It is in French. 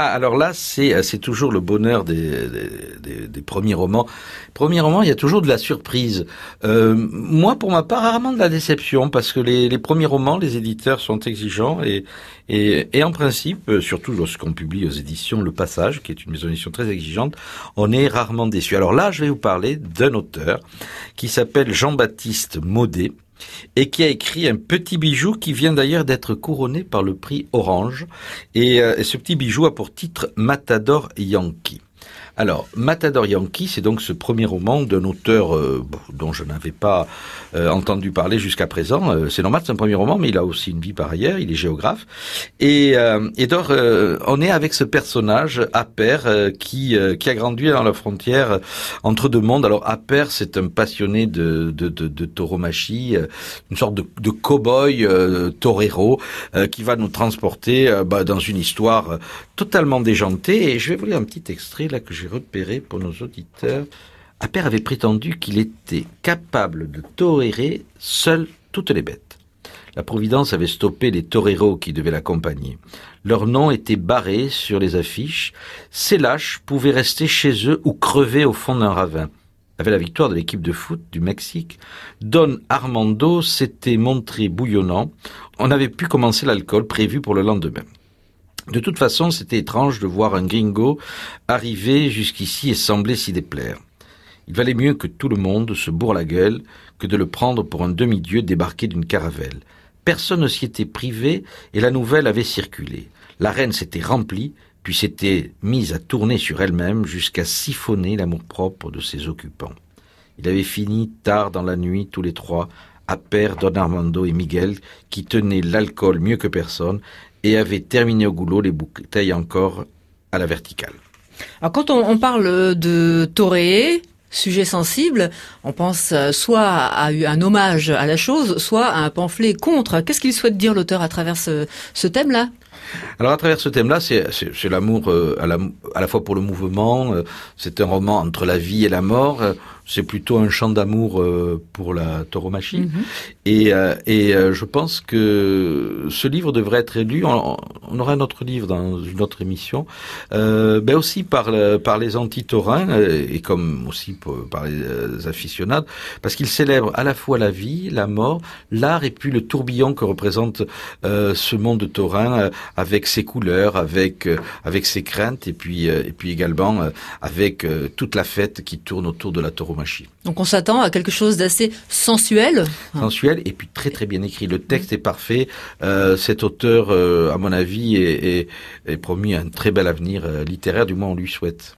Ah, alors là, c'est euh, c'est toujours le bonheur des, des, des, premiers romans. Premier roman, il y a toujours de la surprise. Euh, moi, pour ma part, rarement de la déception, parce que les, les premiers romans, les éditeurs sont exigeants et, et, et en principe, euh, surtout lorsqu'on publie aux éditions Le Passage, qui est une maison d'édition très exigeante, on est rarement déçu. Alors là, je vais vous parler d'un auteur qui s'appelle Jean-Baptiste Maudet et qui a écrit un petit bijou qui vient d'ailleurs d'être couronné par le prix Orange. Et, euh, ce petit bijou a pour titre Matador Yankee. Alors, Matador Yankee, c'est donc ce premier roman d'un auteur euh, dont je n'avais pas euh, entendu parler jusqu'à présent. Euh, c'est normal, c'est un premier roman, mais il a aussi une vie par ailleurs, il est géographe. Et, et donc, on est avec ce personnage, Aper, qui, qui a grandi dans la frontière entre deux mondes. Alors, Aper, c'est un passionné de, de, de, de tauromachie, une sorte de, de cow-boy torero, qui va nous transporter bah, dans une histoire totalement déjantée. Et je vais vous lire un petit extrait là que j'ai repéré pour nos auditeurs. Appert avait prétendu qu'il était capable de torérer seul toutes les bêtes. La Providence avait stoppé les toreros qui devaient l'accompagner. Leurs noms étaient barrés sur les affiches. Ces lâches pouvaient rester chez eux ou crever au fond d'un ravin. Avec la victoire de l'équipe de foot du Mexique, Don Armando s'était montré bouillonnant. On avait pu commencer l'alcool prévu pour le lendemain. De toute façon, c'était étrange de voir un gringo arriver jusqu'ici et sembler s'y déplaire. Il valait mieux que tout le monde se bourre la gueule que de le prendre pour un demi-dieu débarqué d'une caravelle. Personne ne s'y était privé et la nouvelle avait circulé. La reine s'était remplie, puis s'était mise à tourner sur elle-même jusqu'à siphonner l'amour-propre de ses occupants. Il avait fini tard dans la nuit tous les trois, à pair Don Armando et Miguel, qui tenaient l'alcool mieux que personne et avait terminé au goulot les bouteilles encore à la verticale. Alors quand on, parle de Toré, sujet sensible, on pense euh, soit à un hommage à la chose, soit à un pamphlet contre. Qu'est-ce qu'il souhaite dire l'auteur à travers ce, thème-là? Alors à travers ce thème-là, c'est l'amour euh, à, la, à la fois pour le mouvement, euh, c'est un roman entre la vie et la mort, c'est plutôt un chant d'amour pour la tauromachie. Mhm. Et, et je pense que ce livre devrait être lu. On, aura un autre livre dans une autre émission, ben aussi par, par les anti-taurins et comme aussi par les aficionados, parce qu'il célèbre à la fois la vie, la mort, l'art et puis le tourbillon que représente ce monde taurin avec ses couleurs, avec avec ses craintes et puis et puis également avec toute la fête qui tourne autour de la tauromachie. Donc on s'attend à quelque chose d'assez sensuel. Sensuel et puis très très bien écrit. Le texte est parfait. Euh, cet auteur, euh, à mon avis, est, est, promis un très bel avenir euh, littéraire. Du moins, on lui souhaite.